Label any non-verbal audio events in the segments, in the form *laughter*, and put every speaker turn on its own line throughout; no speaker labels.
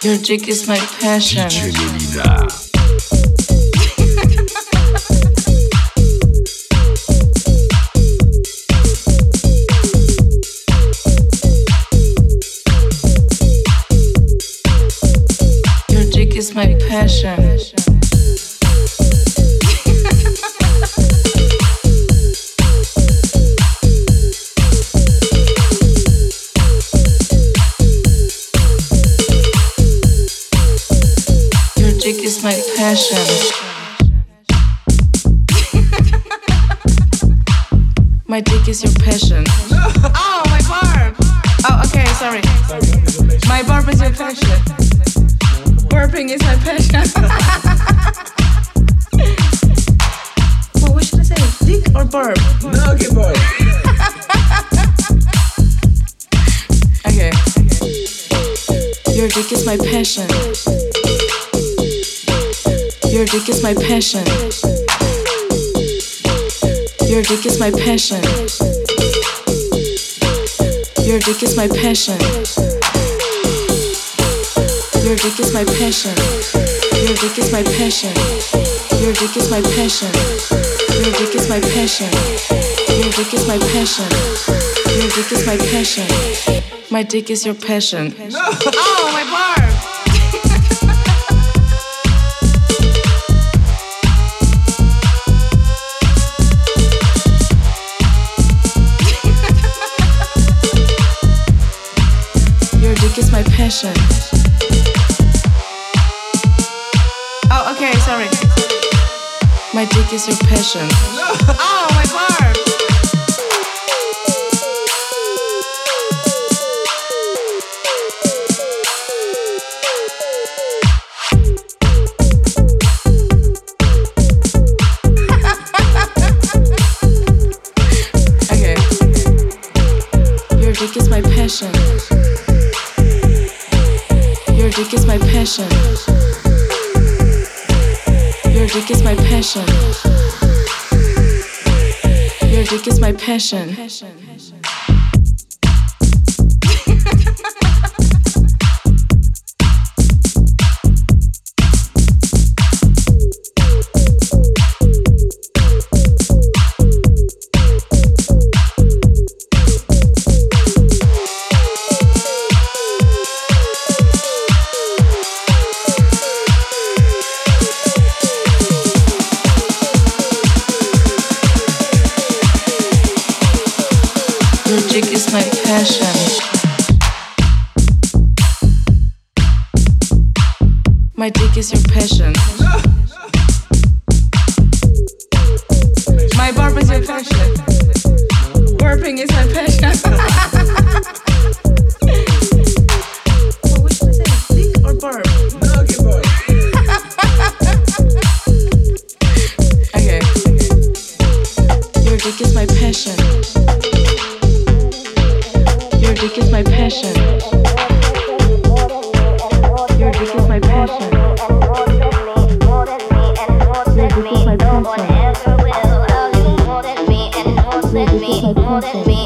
Your dick is my passion. Is your passion. *laughs* Oh, my barb. Oh, okay, sorry. My barb is your passion. Burping is my passion. *laughs* well, what should I say? Dick or burp?
No, que *laughs* boy.
Okay. Your dick is my passion. Your dick is my passion. Your dick is my passion. Your dick is my passion. Your dick is my passion. Your dick is my passion. Your dick is my passion. Your dick is my passion. Your dick is my passion. Your dick is my passion. My dick is your passion. Oh, *laughs* my. Oh, okay, sorry. My dick is your passion. *laughs* Oh, my dick is my passion. Your dick is my passion. Your dick is my passion. My dick is your passion. *laughs* My barb is your passion. Burping is
More than me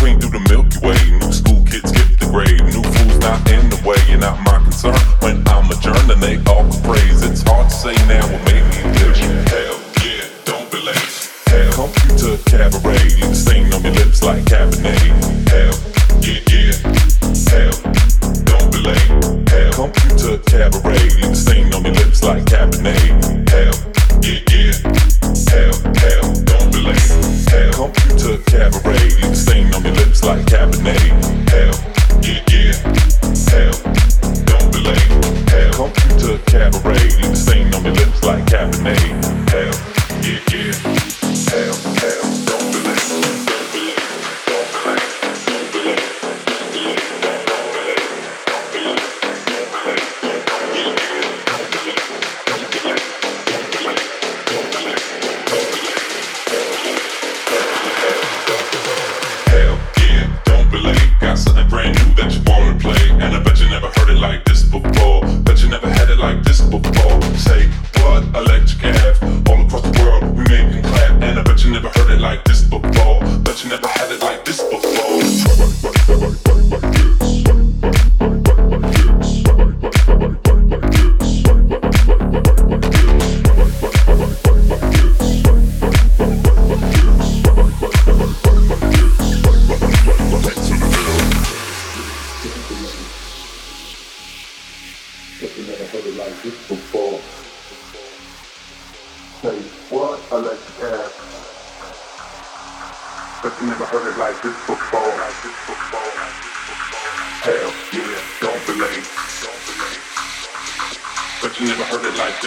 Queen through the
Milky Way. New school kids get the grade. New fools not in the way. You're not my concern when I'm adjourned and they all praise. It's hard to say now.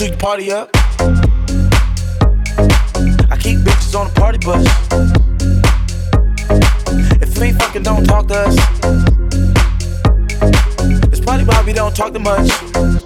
till you party up. I keep bitches on the party bus. If you ain't fucking, don't talk to us. It's party Bobby, don't talk too much.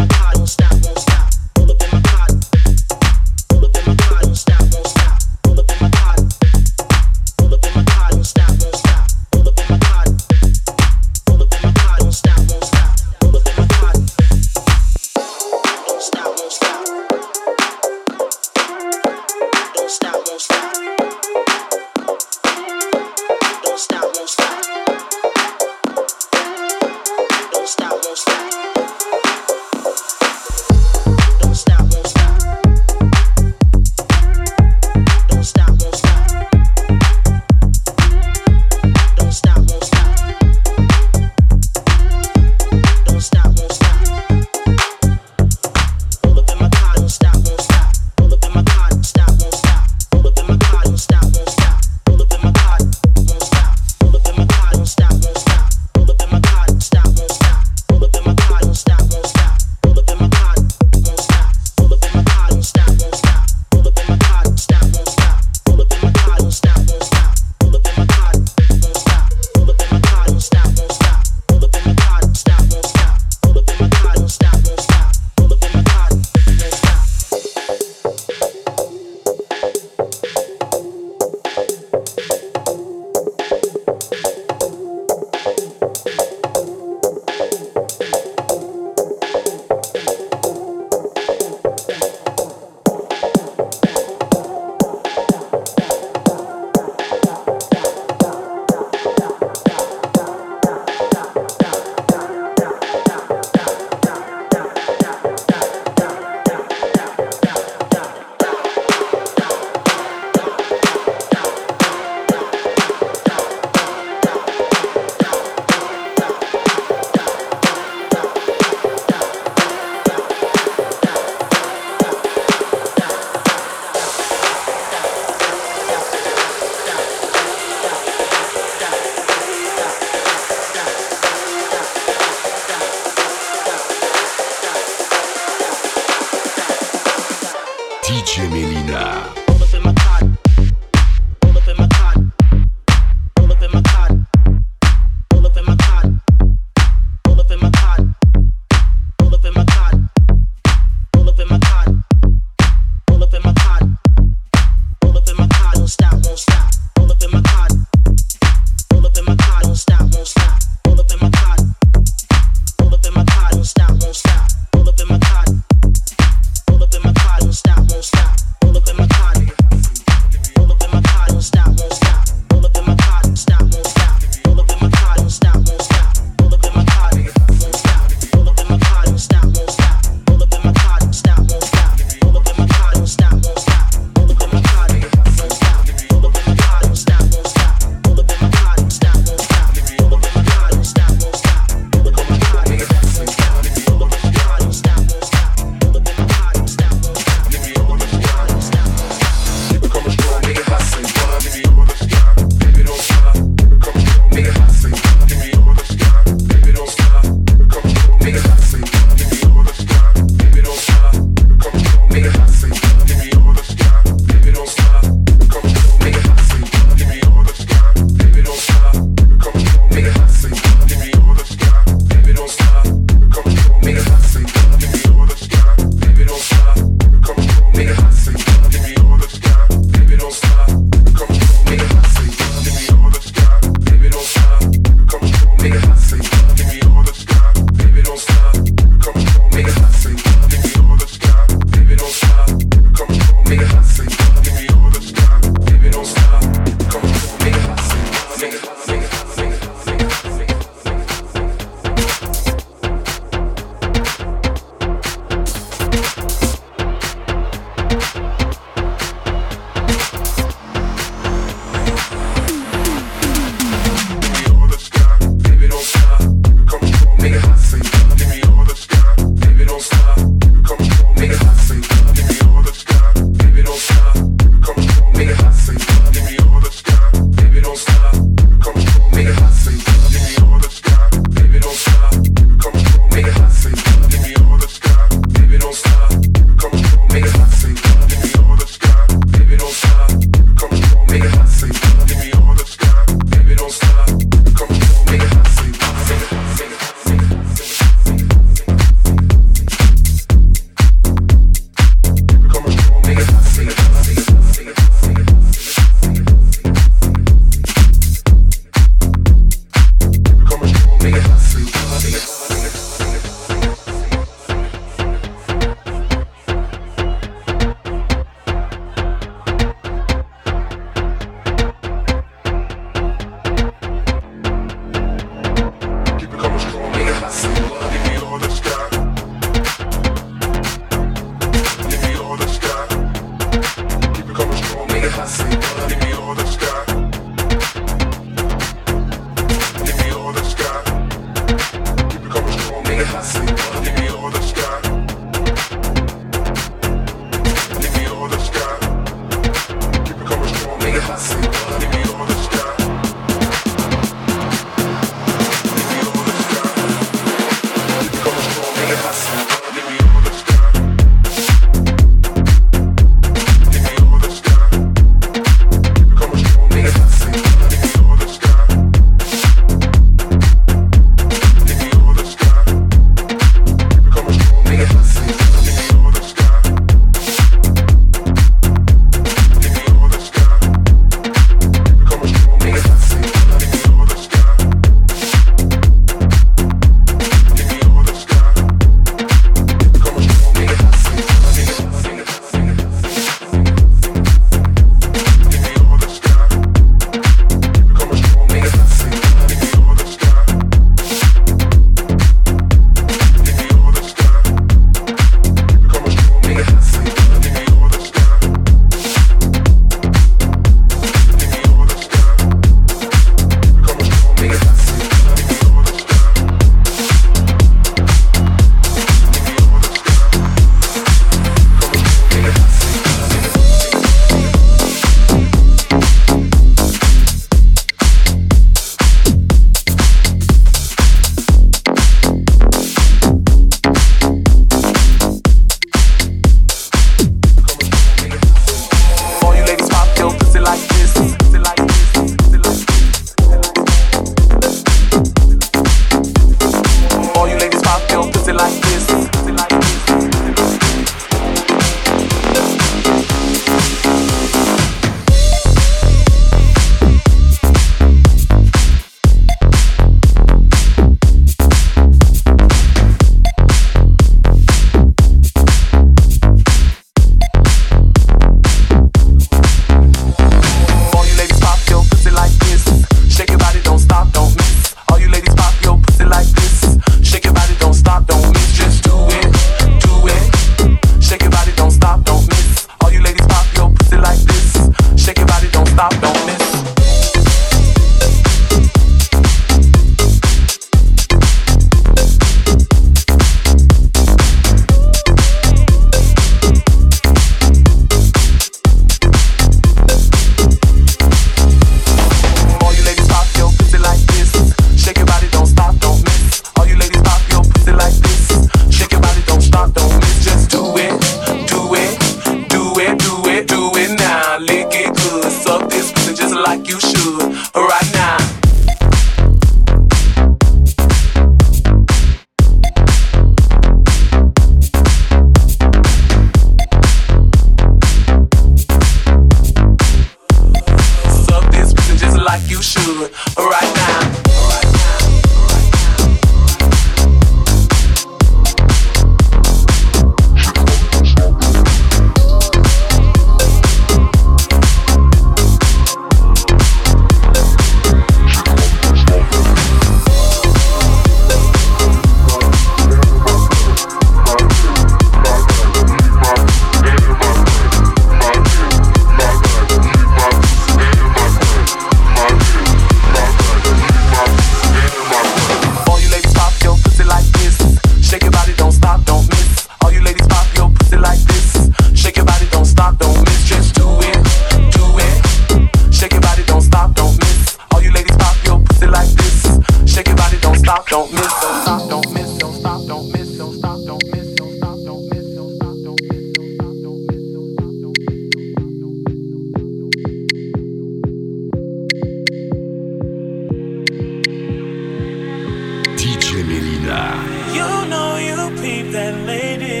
You know you peep that
lady.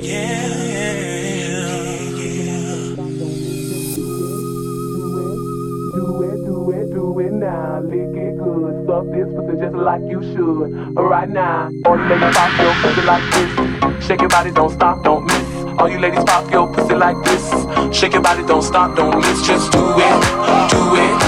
Yeah, yeah, yeah.
Do it, do it, do
it now, lick it good.
Suck this pussy just like you should. Right now, all you pop your pussy like this. Shake your body, don't stop, don't miss. All you ladies pop your pussy like this. Shake your body, don't stop, don't miss. Just do it, do it.